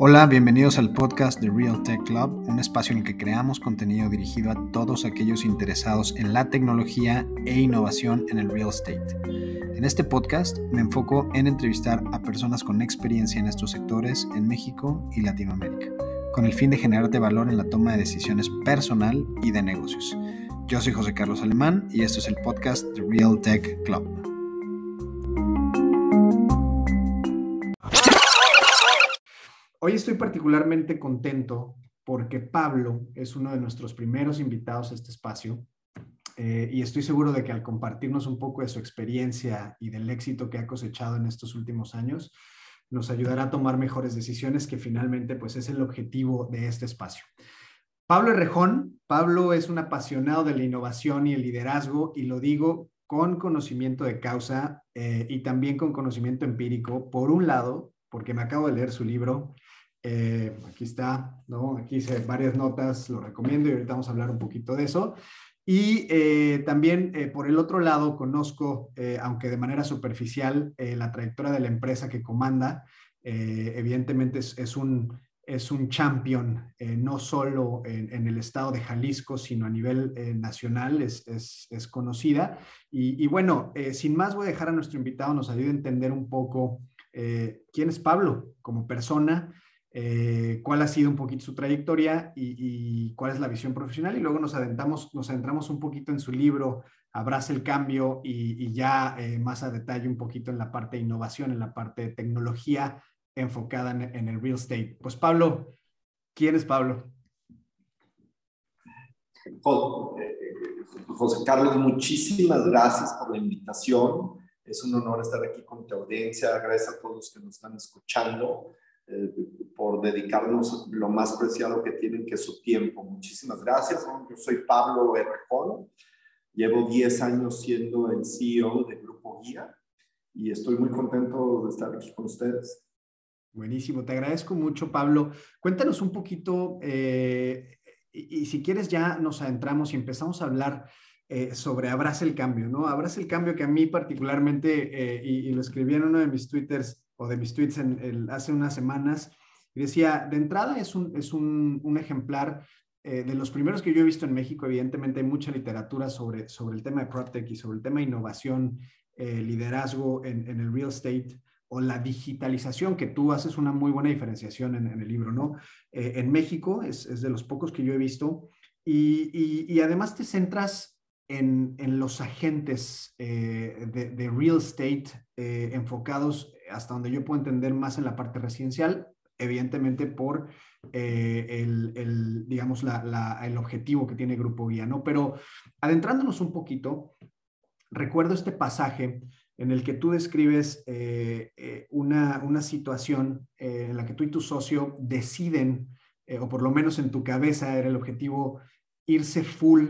Hola, bienvenidos al podcast de Real Tech Club, un espacio en el que creamos contenido dirigido a todos aquellos interesados en la tecnología e innovación en el real estate. En este podcast me enfoco en entrevistar a personas con experiencia en estos sectores en México y Latinoamérica, con el fin de generarte valor en la toma de decisiones personal y de negocios. Yo soy José Carlos Alemán y esto es el podcast de Real Tech Club. Hoy estoy particularmente contento porque Pablo es uno de nuestros primeros invitados a este espacio eh, y estoy seguro de que al compartirnos un poco de su experiencia y del éxito que ha cosechado en estos últimos años, nos ayudará a tomar mejores decisiones que finalmente pues es el objetivo de este espacio. Pablo Herrejón, Pablo es un apasionado de la innovación y el liderazgo y lo digo con conocimiento de causa eh, y también con conocimiento empírico. Por un lado, porque me acabo de leer su libro eh, aquí está, ¿no? Aquí hice varias notas, lo recomiendo y ahorita vamos a hablar un poquito de eso. Y eh, también eh, por el otro lado conozco, aunque de manera superficial, la trayectoria de la empresa que comanda. evidentemente es, un, es un champion, no solo en, el estado de Jalisco, sino a nivel nacional, es, es, es conocida. Y, y bueno, sin más voy a dejar a nuestro invitado, nos ayude a entender un poco quién es Pablo como persona, eh, cuál ha sido un poquito su trayectoria y, cuál es la visión profesional. Y luego nos adentramos, nos adentramos un poquito en su libro, Abraza el Cambio, y, ya eh, más a detalle un poquito en la parte de innovación, en la parte de tecnología enfocada en, el real estate. Pues Pablo, ¿quién es Pablo? José Carlos, muchísimas gracias por la invitación. Es un honor estar aquí con tu audiencia. Gracias a todos los que nos están escuchando. Eh, por dedicarnos lo más preciado que tienen, que es su tiempo. Muchísimas gracias. Yo soy Pablo Berrejón. Llevo 10 años siendo el CEO de Grupo Guía y estoy muy contento de estar aquí con ustedes. Buenísimo, te agradezco mucho, Pablo. Cuéntanos un poquito, eh, y, si quieres ya nos adentramos y empezamos a hablar eh, sobre Abraza el Cambio, ¿no? Abraza el Cambio que a mí particularmente, y, y, lo escribí en uno de mis twitters, o de mis tweets en hace unas semanas, decía, de entrada es un, es un, un ejemplar eh, de los primeros que yo he visto en México, evidentemente hay mucha literatura sobre, sobre el tema de PropTech y sobre el tema de innovación, eh, liderazgo en, en, el real estate o la digitalización, que tú haces una muy buena diferenciación en, el libro, ¿no? Eh, en México es, es, de los pocos que yo he visto y, y, además te centras en, en los agentes de, real estate enfocados hasta donde yo puedo entender más en la parte residencial, evidentemente por eh, el, digamos, el objetivo que tiene Grupo Guía, ¿no? Pero adentrándonos un poquito, recuerdo este pasaje en el que tú describes eh, eh, una, una, situación en la que tú y tu socio deciden, o por lo menos en tu cabeza era el objetivo, irse full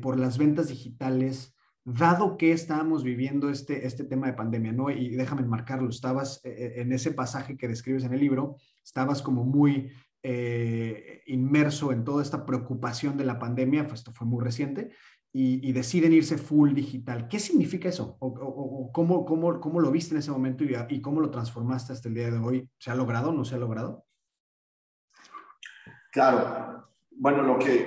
por las ventas digitales dado que estábamos viviendo este, este tema de pandemia, ¿no? Y déjame enmarcarlo, estabas eh, en ese pasaje que describes en el libro, estabas como muy eh, inmerso en toda esta preocupación de la pandemia, pues esto fue muy reciente, y, deciden irse full digital. ¿Qué significa eso? ¿O, cómo, cómo, cómo, lo viste en ese momento y, y cómo lo transformaste hasta el día de hoy? ¿Se ha logrado o no se ha logrado? Claro, bueno, lo que,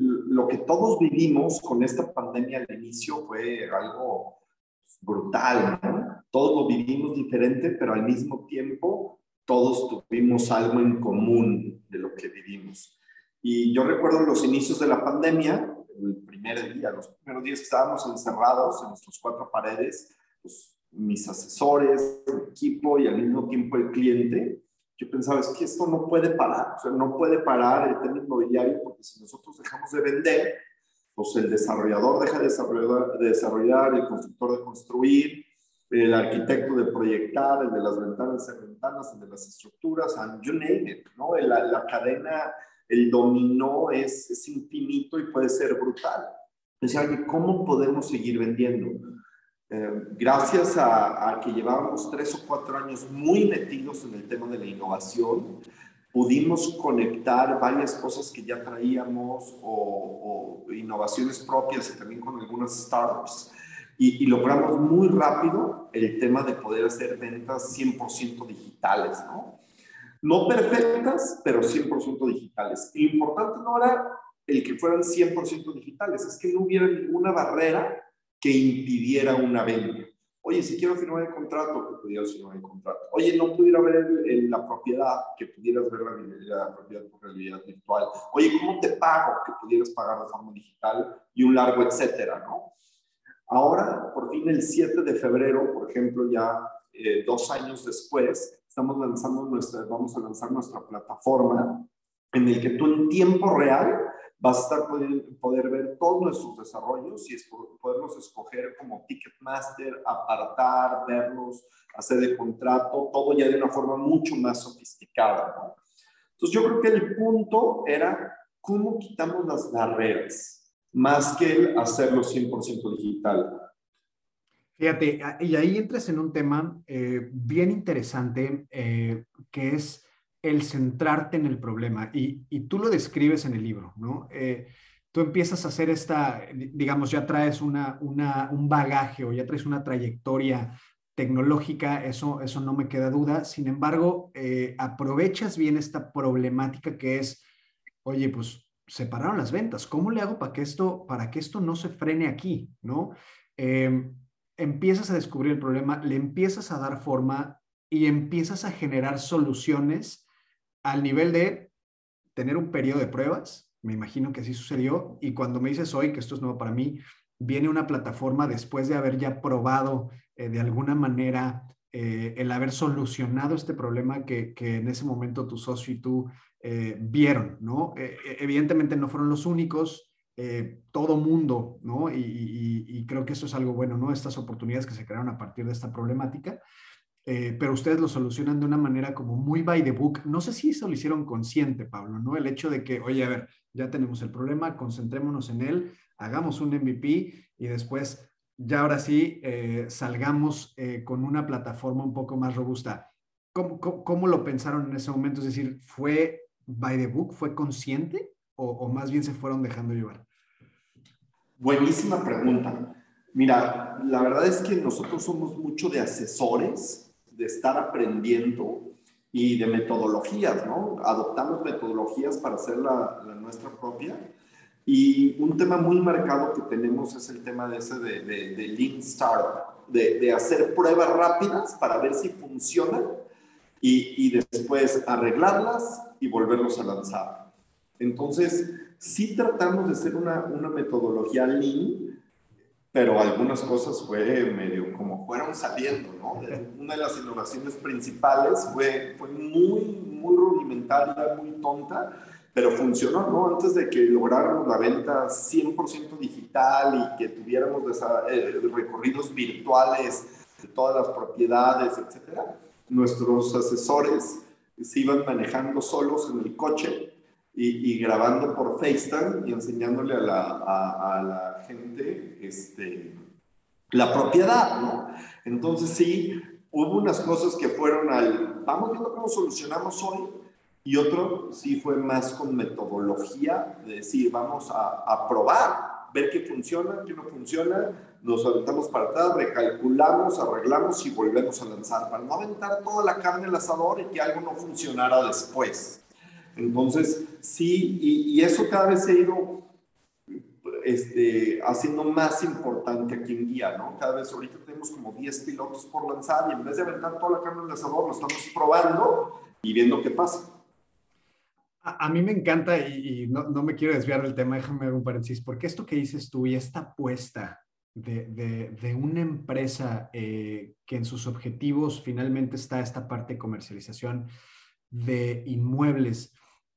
lo que todos vivimos con esta pandemia al inicio fue algo brutal. Todos lo vivimos diferente, pero al mismo tiempo todos tuvimos algo en común de lo que vivimos. Y yo recuerdo los inicios de la pandemia, el primer día, los primeros días que estábamos encerrados en nuestras cuatro paredes, pues, mis asesores, el equipo y al mismo tiempo el cliente, yo pensaba, es que esto no puede parar, o sea, no puede parar el tema inmobiliario porque si nosotros dejamos de vender, pues el desarrollador deja de desarrollar, de desarrollar el constructor de construir, el arquitecto de proyectar, el de las ventanas de ventanas, el de las estructuras, and you name it, ¿no? La, la cadena, el dominó es, es infinito y puede ser brutal. Decía, ¿cómo podemos seguir vendiendo? Eh, gracias a, que llevábamos tres o cuatro años muy metidos en el tema de la innovación, pudimos conectar varias cosas que ya traíamos o, innovaciones propias y también con algunas startups. Y, logramos muy rápido el tema de poder hacer ventas 100% digitales, ¿no? No perfectas, pero 100% digitales. Y lo importante no era el que fueran 100% digitales, es que no hubiera ninguna barrera que impidiera una venta. Oye, si quiero firmar el contrato, que pudieras firmar el contrato. Oye, no pudiera ver la propiedad, que pudieras ver la, la, propiedad por realidad virtual. Oye, ¿cómo te pago? Que pudieras pagar de forma digital y un largo etcétera, ¿no? Ahora, por fin, el 7 de febrero, por ejemplo, ya eh, dos años después, estamos lanzando nuestra, vamos a lanzar nuestra plataforma en el que tú en tiempo real vas a estar poder, poder ver todos nuestros desarrollos y es, poderlos escoger como Ticketmaster, apartar, verlos, hacer el contrato, todo ya de una forma mucho más sofisticada. ¿no? Entonces yo creo que el punto era cómo quitamos las barreras, más que el hacerlo 100% digital. Fíjate, y ahí entras en un tema eh, bien interesante eh, que es el centrarte en el problema. Y, tú lo describes en el libro, ¿no? Eh, tú empiezas a hacer esta, digamos, ya traes una, un bagaje o ya traes una trayectoria tecnológica, eso, eso no me queda duda. Sin embargo, eh, aprovechas bien esta problemática que es, oye, pues separaron las ventas. ¿Cómo le hago para que esto, para que esto no se frene aquí, no? Eh, empiezas a descubrir el problema, le empiezas a dar forma y empiezas a generar soluciones al nivel de tener un periodo de pruebas, me imagino que así sucedió, y cuando me dices hoy que esto es nuevo para mí, viene una plataforma después de haber ya probado eh, de alguna manera eh, el haber solucionado este problema que, en ese momento tu socio y tú eh, vieron, ¿no? evidentemente no fueron los únicos, todo mundo, ¿no? Y, y, creo que eso es algo bueno, ¿no? Estas oportunidades que se crearon a partir de esta problemática. Eh, pero ustedes lo solucionan de una manera como muy by the book. No sé si eso lo hicieron consciente, Pablo, ¿no? El hecho de que, oye, a ver, ya tenemos el problema, concentrémonos en él, hagamos un MVP y después, ya ahora sí, eh, salgamos eh, con una plataforma un poco más robusta. ¿Cómo, ¿Cómo, lo pensaron en ese momento? Es decir, ¿fue by the book? ¿Fue consciente? ¿O, o más bien se fueron dejando llevar? Buenísima pregunta. Mira, la verdad es que nosotros somos mucho de asesores de estar aprendiendo y de metodologías, ¿no? Adoptamos metodologías para hacer la, nuestra propia. Y un tema muy marcado que tenemos es el tema de ese de, Lean Startup, de, hacer pruebas rápidas para ver si funcionan y, y después arreglarlas y volverlos a lanzar. Entonces, sí tratamos de hacer una, una metodología Lean pero algunas cosas fue medio como fueron saliendo, ¿no? Una de las innovaciones principales fue, fue muy, muy rudimentaria, muy tonta, pero funcionó, ¿no? Antes de que lográramos la venta 100% digital y que tuviéramos eh, recorridos virtuales de todas las propiedades, etcétera, nuestros asesores se iban manejando solos en el coche y, grabando por FaceTime y enseñándole a la, a, la gente este, la propiedad, ¿no? Entonces sí, hubo unas cosas que fueron al, vamos viendo cómo solucionamos hoy, y otro sí fue más con metodología, de decir, vamos a, a probar, ver qué funciona, qué no funciona, nos aventamos para atrás, recalculamos, arreglamos y volvemos a lanzar, para no aventar toda la carne al asador y que algo no funcionara después. Entonces, sí, y, eso cada vez se ha ido este, haciendo más importante aquí en Guía, ¿no? Cada vez ahorita tenemos como 10 pilotos por lanzar y en vez de aventar toda la carne en el asador, lo estamos probando y viendo qué pasa. A, mí me encanta y, no, no, me quiero desviar del tema, déjame ver un paréntesis, porque esto que dices tú y esta apuesta de, de, de una empresa eh, que en sus objetivos finalmente está esta parte de comercialización de inmuebles,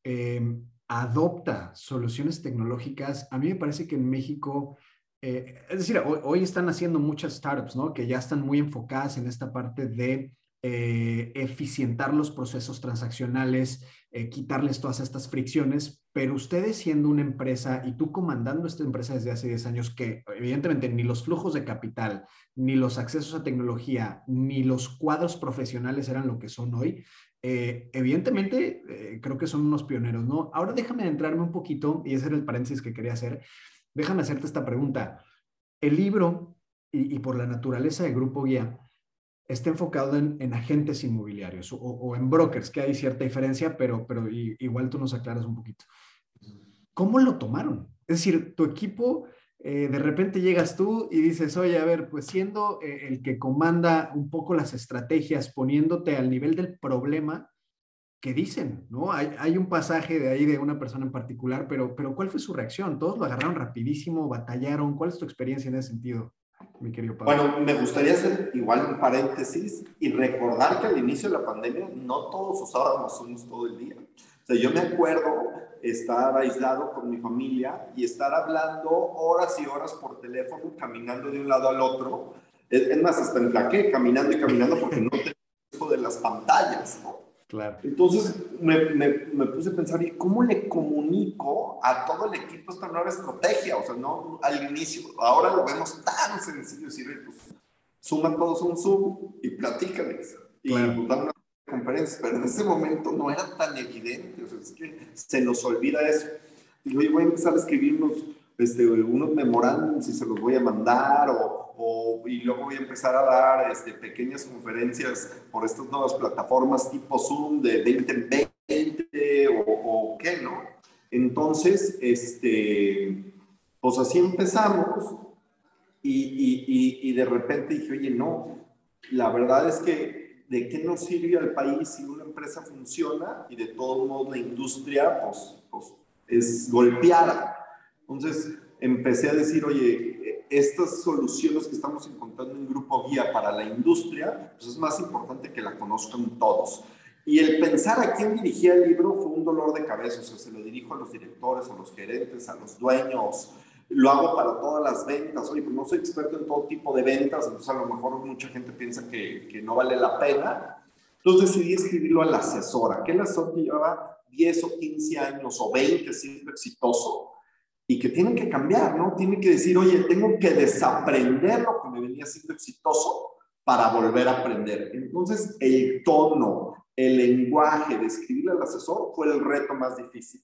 Em, adopta soluciones tecnológicas, a mí me parece que en México, eh, es decir, hoy, están haciendo muchas startups, ¿no? Que ya están muy enfocadas en esta parte de eh, eficientar los procesos transaccionales, eh, quitarles todas estas fricciones, pero ustedes siendo una empresa y tú comandando esta empresa desde hace 10 años, que evidentemente ni los flujos de capital, ni los accesos a tecnología, ni los cuadros profesionales eran lo que son hoy, eh, evidentemente, eh, creo que son unos pioneros, ¿no? Ahora déjame adentrarme un poquito, y ese era el paréntesis que quería hacer. Déjame hacerte esta pregunta. El libro, y, por la naturaleza del Grupo Guía, está enfocado en, agentes inmobiliarios o, en brokers, que hay cierta diferencia, pero, pero igual tú nos aclaras un poquito. ¿Cómo lo tomaron? Es decir, tu equipo, eh, de repente llegas tú y dices, oye, a ver, pues siendo eh, el que comanda un poco las estrategias, poniéndote al nivel del problema, ¿qué dicen? ¿no? Hay, hay, un pasaje de ahí de una persona en particular, pero, pero ¿cuál fue su reacción? ¿Todos lo agarraron rapidísimo, batallaron? ¿Cuál es tu experiencia en ese sentido? mi querido Pablo? Bueno, me gustaría hacer igual un paréntesis y recordar que al inicio de la pandemia no todos usábamos Zoom todo el día. O sea, yo me acuerdo estar aislado con mi familia y estar hablando horas y horas por teléfono, caminando de un lado al otro. Es, más, hasta enflaqué caminando y caminando porque no tenía de las pantallas, ¿no? Claro. Entonces me, me, me, puse a pensar, ¿y cómo le comunico a todo el equipo esta nueva estrategia? O sea, no al inicio, ahora lo vemos tan sencillo, decir, pues suman todos un Zoom y platícales. Y pues, dan una conferencia, pero en ese momento no era tan evidente, o sea, es que se nos olvida eso. Y yo voy a empezar a escribir unos, este, unos memorándums y se los voy a mandar o y luego voy a empezar a dar este, pequeñas conferencias por estas nuevas plataformas tipo Zoom de 2020 o, o qué, ¿no? Entonces, este, pues así empezamos y, y, y, de repente dije, oye, no, la verdad es que de qué nos sirve al país si una empresa funciona y de todos modos la industria pues, pues es golpeada. Entonces empecé a decir, oye, estas soluciones que estamos encontrando en Grupo Guía para la industria, pues es más importante que la conozcan todos. Y el pensar a quién dirigía el libro fue un dolor de cabeza, o sea, se lo dirijo a los directores, a los gerentes, a los dueños, lo hago para todas las ventas, oye, pues no soy experto en todo tipo de ventas, entonces a lo mejor mucha gente piensa que, que no vale la pena. Entonces decidí escribirlo a la asesora, que el asesor que llevaba 10 o 15 años o 20 siendo exitoso, y que tienen que cambiar, ¿no? Tienen que decir, oye, tengo que desaprender lo que me venía siendo exitoso para volver a aprender. Entonces, el tono, el lenguaje de escribirle al asesor fue el reto más difícil.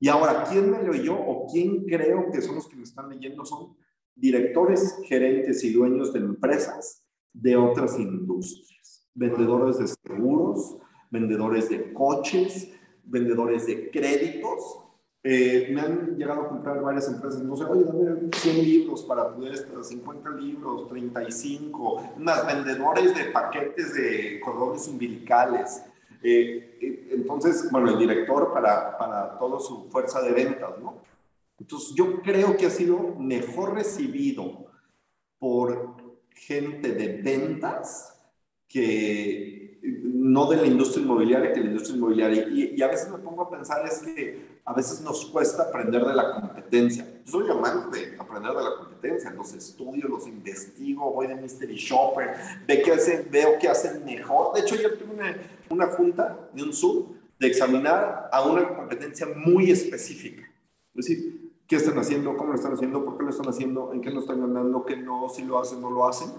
Y ahora, ¿quién me lo oyó o quién creo que son los que me están leyendo? Son directores, gerentes y dueños de empresas de otras industrias, vendedores de seguros, vendedores de coches, vendedores de créditos, eh, me han llegado a comprar varias empresas, no sé, oye, dame 100 libros para poder estar, 50 libros, 35, más vendedores de paquetes de cordones umbilicales. Eh, eh, entonces, bueno, el director para, para toda su fuerza de ventas, ¿no? Entonces, yo creo que ha sido mejor recibido por gente de ventas que no de la industria inmobiliaria que la industria inmobiliaria. Y, y, a veces me pongo a pensar es que a veces nos cuesta aprender de la competencia. Yo soy amante de aprender de la competencia, los estudio, los investigo, voy de mystery shopper, ve qué hacen, veo qué hacen mejor. De hecho, yo tuve una, una junta de un Zoom de examinar a una competencia muy específica. Es decir, qué están haciendo, cómo lo están haciendo, por qué lo están haciendo, en qué lo están ganando, qué no, si lo hacen, no lo hacen.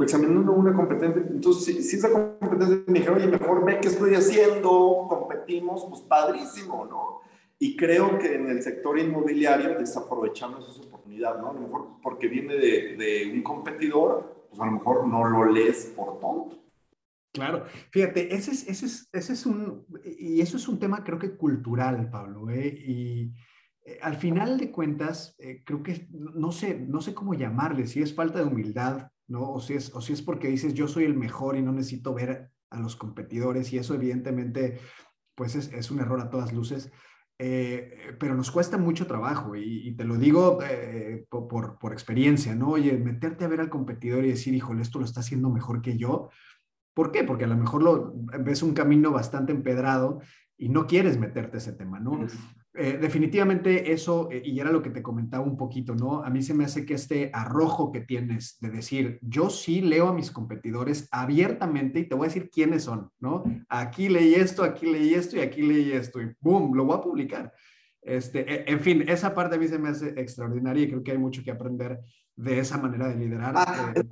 Examinando una competencia, entonces si, si esa competencia me dijeron, oye, mejor ve qué estoy haciendo, competimos, pues padrísimo, ¿no? Y creo que en el sector inmobiliario desaprovechamos esa oportunidad, ¿no? A lo mejor porque viene de, de un competidor, pues a lo mejor no lo lees por tonto. Claro, fíjate, ese es, ese es, ese es un, y eso es un tema creo que cultural, Pablo, ¿eh? y eh, al final de cuentas, eh, creo que no sé, no sé cómo llamarle, si es falta de humildad, ¿no? O si es, o si es porque dices yo soy el mejor y no necesito ver a los competidores, y eso evidentemente, pues es, un error a todas luces. Eh, pero nos cuesta mucho trabajo y, te lo digo por, por, experiencia, ¿no? Oye, meterte a ver al competidor y decir, híjole, esto lo está haciendo mejor que yo. ¿Por qué? Porque a lo mejor lo, ves un camino bastante empedrado y no quieres meterte ese tema, ¿no? Eh, definitivamente eso, eh, y era lo que te comentaba un poquito, ¿no? A mí se me hace que este arrojo que tienes de decir, yo sí leo a mis competidores abiertamente y te voy a decir quiénes son, ¿no? Aquí leí esto, aquí leí esto y aquí leí esto y ¡boom! Lo voy a publicar. Este, e, en fin, esa parte a mí se me hace extraordinaria y creo que hay mucho que aprender de esa manera de liderar. Ah, eh.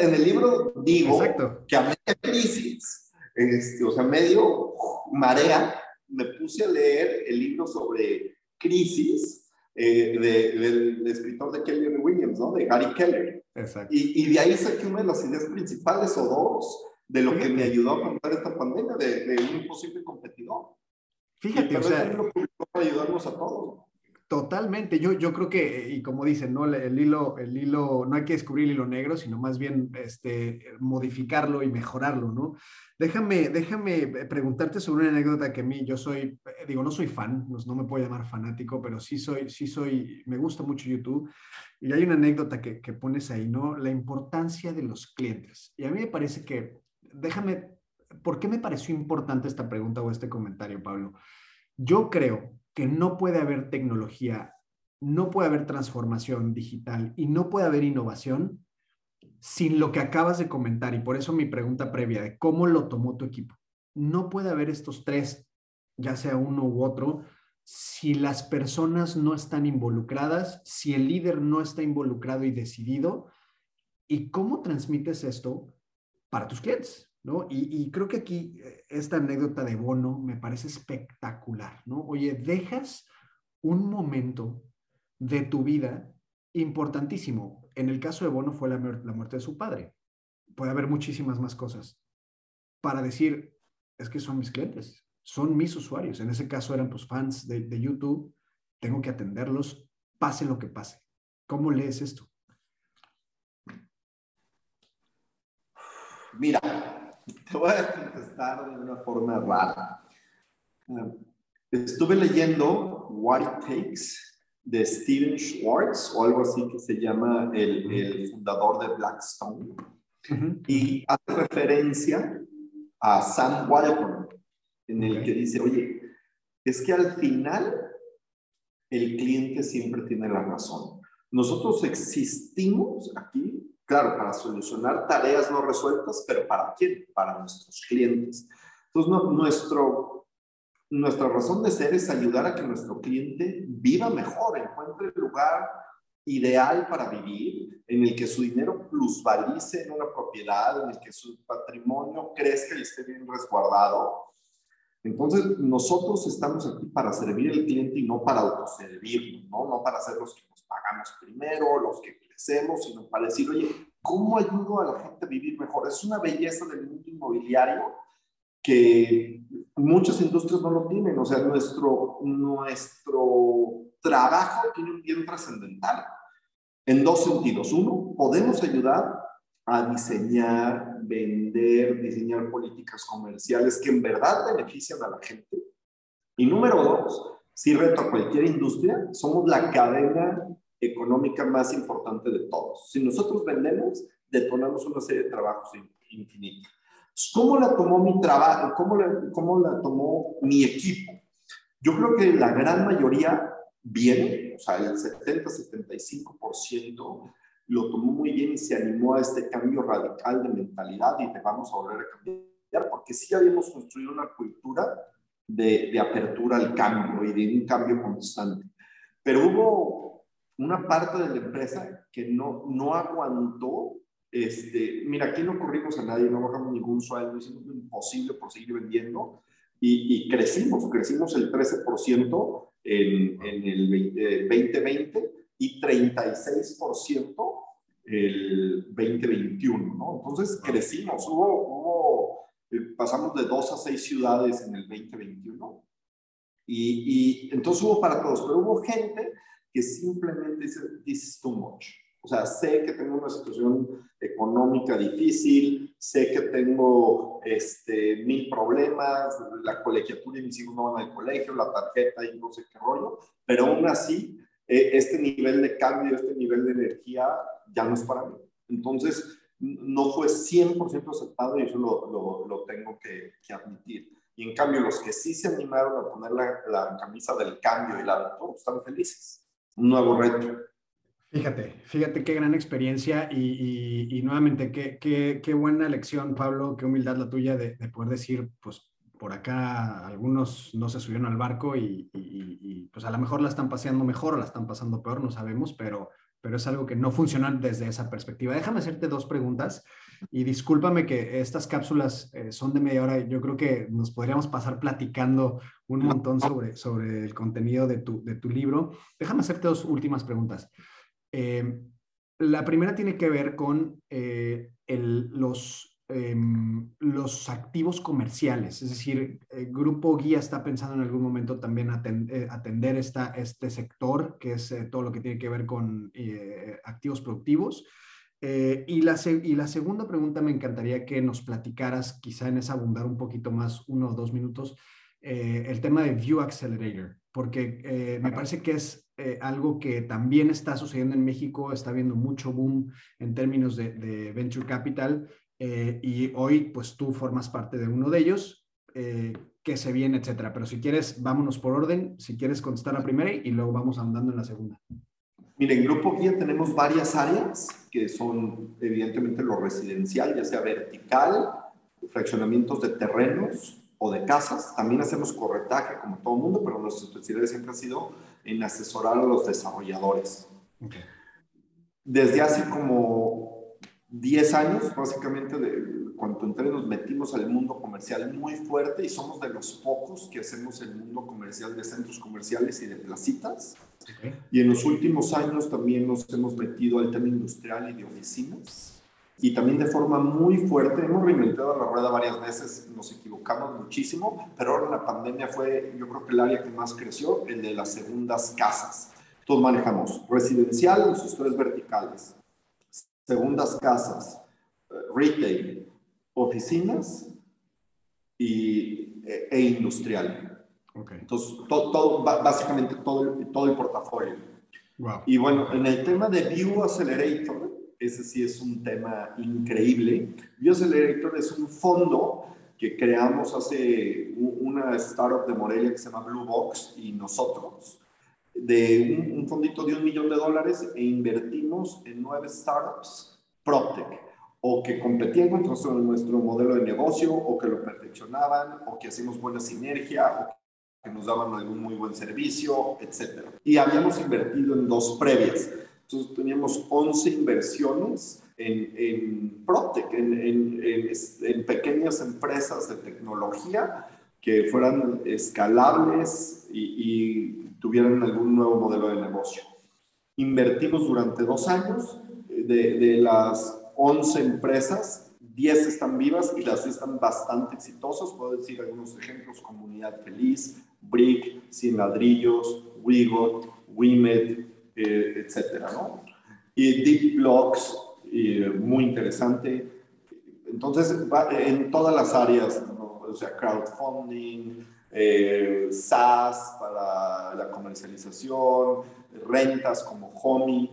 en el libro digo que a media crisis, este, o sea, medio marea, me puse a leer el libro sobre crisis eh, del escritor de Keller Williams, ¿no? De Gary Keller. Exacto. Y, y, de ahí saqué una de las ideas principales o dos de lo que me ayudó a contar esta pandemia, de, de un posible competidor. Fíjate, o sea, para ayudarnos a todos. Totalmente, yo, yo creo que, y como dicen, ¿no? El hilo, el hilo, no hay que descubrir el hilo negro, sino más bien este, modificarlo y mejorarlo, ¿no? Déjame, déjame preguntarte sobre una anécdota que a mí, yo soy, digo, no soy fan, no, no me puedo llamar fanático, pero sí soy, sí soy, me gusta mucho YouTube. Y hay una anécdota que, que pones ahí, ¿no? La importancia de los clientes. Y a mí me parece que, déjame, ¿por qué me pareció importante esta pregunta o este comentario, Pablo? Yo creo que no puede haber tecnología, no puede haber transformación digital y no puede haber innovación sin lo que acabas de comentar. Y por eso mi pregunta previa de cómo lo tomó tu equipo. No puede haber estos tres, ya sea uno u otro, si las personas no están involucradas, si el líder no está involucrado y decidido. ¿Y cómo transmites esto para tus clientes? ¿No? Y, creo que aquí eh, esta anécdota de Bono me parece espectacular, ¿no? Oye, dejas un momento de tu vida importantísimo. En el caso de Bono fue la, muerte de su padre. Puede haber muchísimas más cosas para decir, es que son mis clientes, son mis usuarios. En ese caso eran pues fans de, de YouTube, tengo que atenderlos, pase lo que pase. ¿Cómo lees esto? Mira, te voy a contestar de una forma rara. Estuve leyendo What It Takes de Steven Schwartz o algo así que se llama el, el fundador de Blackstone y hace referencia a Sam Walton en el que dice, oye, es que al final el cliente siempre tiene la razón. Nosotros existimos aquí Claro, para solucionar tareas no resueltas, pero ¿para quién? Para nuestros clientes. Entonces, nuestro, nuestra razón de ser es ayudar a que nuestro cliente viva mejor, encuentre el lugar ideal para vivir, en el que su dinero plusvalice en una propiedad, en el que su patrimonio crezca y esté bien resguardado. Entonces, nosotros estamos aquí para servir al cliente y no para autoservirnos, ¿no? No para ser los que nos pagamos primero, los que crecemos, sino para decir, oye, ¿cómo ayudo a la gente a vivir mejor? Es una belleza del mundo inmobiliario que muchas industrias no lo tienen. O sea, nuestro, nuestro trabajo tiene un bien trascendental en dos sentidos. Uno, podemos ayudar a diseñar, vender, diseñar políticas comerciales que en verdad benefician a la gente. Y número dos, si reto a cualquier industria, somos la cadena económica más importante de todos. Si nosotros vendemos, detonamos una serie de trabajos infinitos. ¿Cómo la tomó mi trabajo? ¿Cómo la, ¿Cómo la tomó mi equipo? Yo creo que la gran mayoría bien, o sea, el 70-75% lo tomó muy bien y se animó a este cambio radical de mentalidad y te vamos a volver a cambiar, porque sí habíamos construido una cultura de, de apertura al cambio y de un cambio constante. Pero hubo una parte de la empresa que no, no aguantó. Este, mira, aquí no corrimos a nadie, no bajamos ningún sueldo, hicimos lo imposible por seguir vendiendo y, crecimos, crecimos el 13% en, en el 2020 y 36% el 2021, ¿no? Entonces crecimos, hubo, hubo, eh, pasamos de dos a seis ciudades en el 2021 y, y entonces hubo para todos, pero hubo gente que simplemente dice, this is too much. O sea, sé que tengo una situación económica difícil, sé que tengo este, mil problemas, la colegiatura y mis hijos no van al colegio, la tarjeta y no sé qué rollo, pero aún así, eh, este nivel de cambio, este nivel de energía ya no es para mí. Entonces, no fue 100% aceptado y eso lo, lo, lo tengo que, que, admitir. Y en cambio, los que sí se animaron a poner la, la camisa del cambio y la están felices un nuevo reto. Fíjate, fíjate qué gran experiencia y, nuevamente qué, qué, qué, buena lección, Pablo, qué humildad la tuya de, poder decir, pues por acá algunos no se subieron al barco y, y, pues a lo mejor la están paseando mejor o la están pasando peor, no sabemos, pero, pero es algo que no funciona desde esa perspectiva. Déjame hacerte dos preguntas y discúlpame que estas cápsulas eh, son de media hora. Yo creo que nos podríamos pasar platicando un montón sobre, sobre el contenido de tu, de tu libro. Déjame hacerte dos últimas preguntas. Eh, la primera tiene que ver con los Em, los activos comerciales, es decir, el Grupo Guía está pensando en algún momento también eh, atender, esta, este sector, que es eh, todo lo que tiene que ver con eh, activos productivos. y, la, y la segunda pregunta me encantaría que nos platicaras, quizá en esa abundar un poquito más, uno o dos minutos, el tema de View Accelerator, porque me parece que es algo que también está sucediendo en México, está habiendo mucho boom en términos de, de venture capital eh, y hoy pues tú formas parte de uno de ellos, eh, que se viene, etcétera. Pero si quieres, vámonos por orden, si quieres contestar la primera y luego vamos andando en la segunda. Mire, en Grupo Guía tenemos varias áreas que son evidentemente lo residencial, ya sea vertical, fraccionamientos de terrenos o de casas. También hacemos corretaje como todo el mundo, pero nuestra especialidad siempre ha sido en asesorar a los desarrolladores. Desde hace como 10 años, básicamente, de cuando entré nos metimos al mundo comercial muy fuerte y somos de los pocos que hacemos el mundo comercial de centros comerciales y de placitas. Y en los últimos años también nos hemos metido al tema industrial y de oficinas. Y también de forma muy fuerte, hemos reinventado la rueda varias veces, nos equivocamos muchísimo, pero ahora la pandemia fue, yo creo que el área que más creció, el de las segundas casas. Todos manejamos residencial en sus tres verticales, segundas casas, retail, oficinas y, e, e industrial. Entonces, todo, básicamente todo todo el portafolio. Y bueno, en el tema de View Accelerator, ese sí es un tema increíble. Accelerator es un fondo que creamos hace una startup de Morelia que se llama Blue Box y nosotros de un, fondito de un millón de dólares e invertimos en nueve startups PropTech o que competían contra nuestro modelo de negocio o que lo perfeccionaban o que hacíamos buena sinergia o que nos daban algún muy buen servicio, etc. Y habíamos invertido en dos previas. Entonces teníamos 11 inversiones en, en PropTech, en, en, en pequeñas empresas de tecnología que fueran escalables y, tuvieran algún nuevo modelo de negocio. Invertimos durante dos años, de, de las 11 empresas, 10 están vivas y las están bastante exitosas. Puedo decir algunos ejemplos, Comunidad Feliz, Brick, Sin Ladrillos, Wigot, Wimed, eh, etcétera, ¿no? Y Deep Blocks, eh, muy interesante. Entonces, en todas las áreas, o sea, crowdfunding, eh, SaaS para la comercialización, rentas como Homey.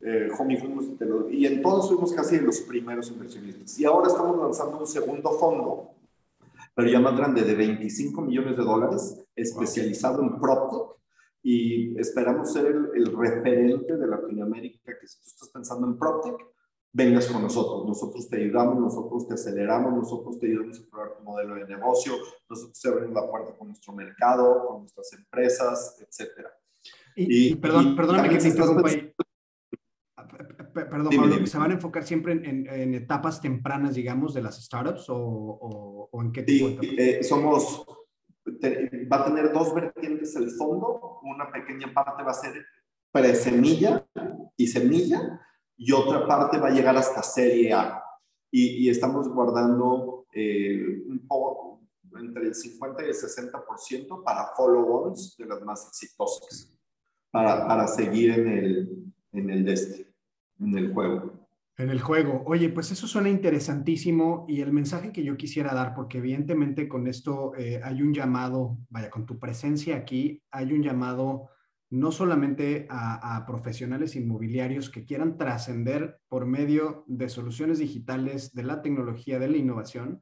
Eh, Homey fuimos, y en todos fuimos casi los primeros inversionistas. Y ahora estamos lanzando un segundo fondo, pero ya más grande, de 25 millones de dólares, especializado en PropTech. Y esperamos ser el, el referente de Latinoamérica, que si tú estás pensando en PropTech, vengas con nosotros. Nosotros te ayudamos, nosotros te aceleramos, nosotros te ayudamos a probar tu modelo de negocio, nosotros te abrimos la puerta con nuestro mercado, con nuestras empresas, etc. Y, perdón, perdóname que te interrumpa ahí. Perdón, Pablo, ¿se van a enfocar siempre en, etapas tempranas, digamos, de las startups o, en qué tipo sí, eh, somos, va a tener dos vertientes el fondo. Una pequeña parte va a ser pre-semilla y semilla, y otra parte va a llegar hasta Serie A. Y, estamos guardando eh, un poco entre el 50 y el 60% para follow-ons de las más exitosas, para, para seguir en el, en el este, en el juego. En el juego. Oye, pues eso suena interesantísimo y el mensaje que yo quisiera dar, porque evidentemente con esto eh, hay un llamado, vaya, con tu presencia aquí, hay un llamado no solamente a, profesionales inmobiliarios que quieran trascender por medio de soluciones digitales, de la tecnología, de la innovación,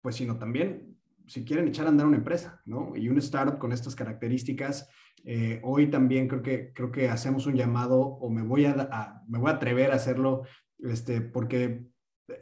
pues sino también si quieren echar a andar una empresa, ¿no? Y un startup con estas características, eh, hoy también creo que, creo que hacemos un llamado o me voy a, me voy a atrever a hacerlo, este, porque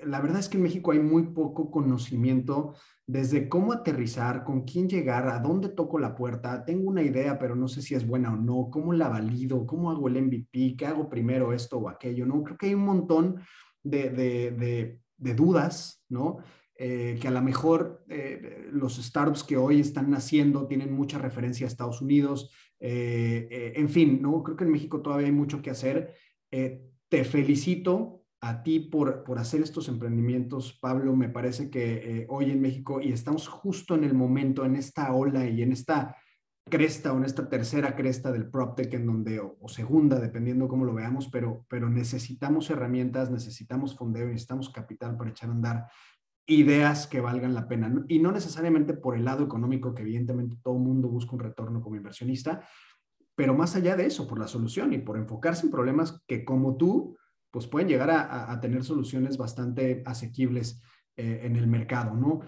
la verdad es que en México hay muy poco conocimiento desde cómo aterrizar, con quién llegar, a dónde toco la puerta, tengo una idea, pero no sé si es buena o no, cómo la valido, cómo hago el MVP, qué hago primero esto o aquello, ¿no? Creo que hay un montón de, dudas, ¿no? Eh, que a lo mejor eh, los startups que hoy están naciendo tienen mucha referencia a Estados Unidos, eh, en fin, ¿no? Creo que en México todavía hay mucho que hacer te felicito a ti por, por hacer estos emprendimientos, Pablo. Me parece que eh, hoy en México, y estamos justo en el momento, en esta ola y en esta cresta o en esta tercera cresta del PropTech en donde, o, segunda, dependiendo cómo lo veamos, pero, pero necesitamos herramientas, necesitamos fondeo, necesitamos capital para echar a andar ideas que valgan la pena. Y no necesariamente por el lado económico, que evidentemente todo mundo busca un retorno como inversionista, pero más allá de eso, por la solución y por enfocarse en problemas que como tú, pues pueden llegar a, tener soluciones bastante asequibles eh, en el mercado, ¿no?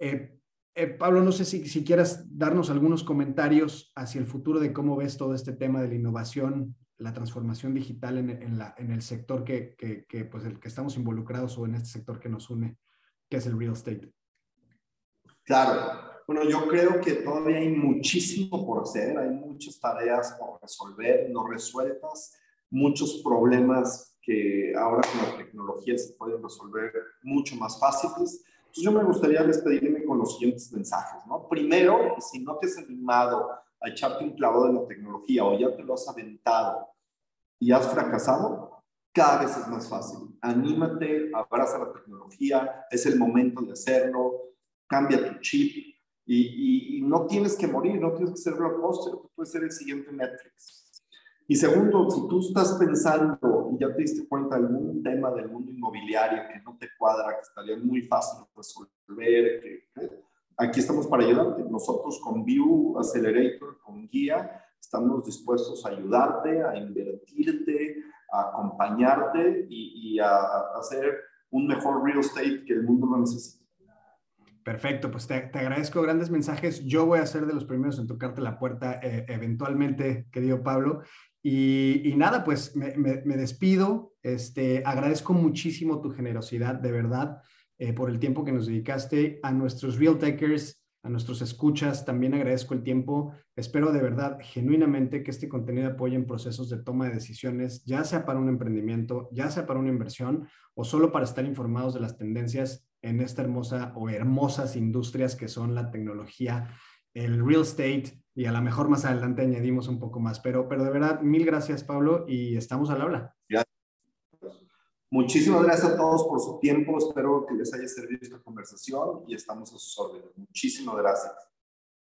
Eh, eh, Pablo, no sé si, si quieras darnos algunos comentarios hacia el futuro de cómo ves todo este tema de la innovación, la transformación digital en, la, en el sector que, que, pues el que estamos involucrados o en este sector que nos une, que es el real estate. Claro. Bueno, yo creo que todavía hay muchísimo por hacer, hay muchas tareas por resolver, no resueltas, muchos problemas que ahora con la tecnología se pueden resolver mucho más fáciles entonces yo me gustaría despedirme con los siguientes mensajes, ¿no? Primero, si no te has animado a echarte un clavo de la tecnología o ya te lo has aventado y has fracasado, cada vez es más fácil. Anímate, abraza la tecnología, es el momento de hacerlo, cambia tu chip y, y, no tienes que morir, no tienes que ser blockbuster, tú puedes ser el siguiente Netflix. Y segundo, si tú estás pensando ya te diste cuenta de algún tema del mundo inmobiliario que no te cuadra, que estaría muy fácil resolver, que, aquí estamos para ayudarte. Nosotros con View Accelerator, con Guía, estamos dispuestos a ayudarte, a invertirte, a acompañarte y, a, hacer un mejor real estate que el mundo lo necesita. Perfecto, pues te, agradezco grandes mensajes. Yo voy a ser de los primeros en tocarte la puerta eh, eventualmente, querido Pablo, y, nada, pues me, despido. Este, agradezco muchísimo tu generosidad, de verdad, eh, por el tiempo que nos dedicaste. A nuestros Real Takers, a nuestros escuchas, también agradezco el tiempo. Espero de verdad, genuinamente, que este contenido apoye en procesos de toma de decisiones, ya sea para un emprendimiento, ya sea para una inversión o solo para estar informados de las tendencias en esta hermosa o hermosas industrias que son la tecnología, el real estate y a lo mejor más adelante añadimos un poco más. Pero, pero de verdad, mil gracias, Pablo, y estamos al habla. Muchísimas gracias a todos por su tiempo. Espero que les haya servido esta conversación y estamos a sus órdenes. Muchísimas gracias.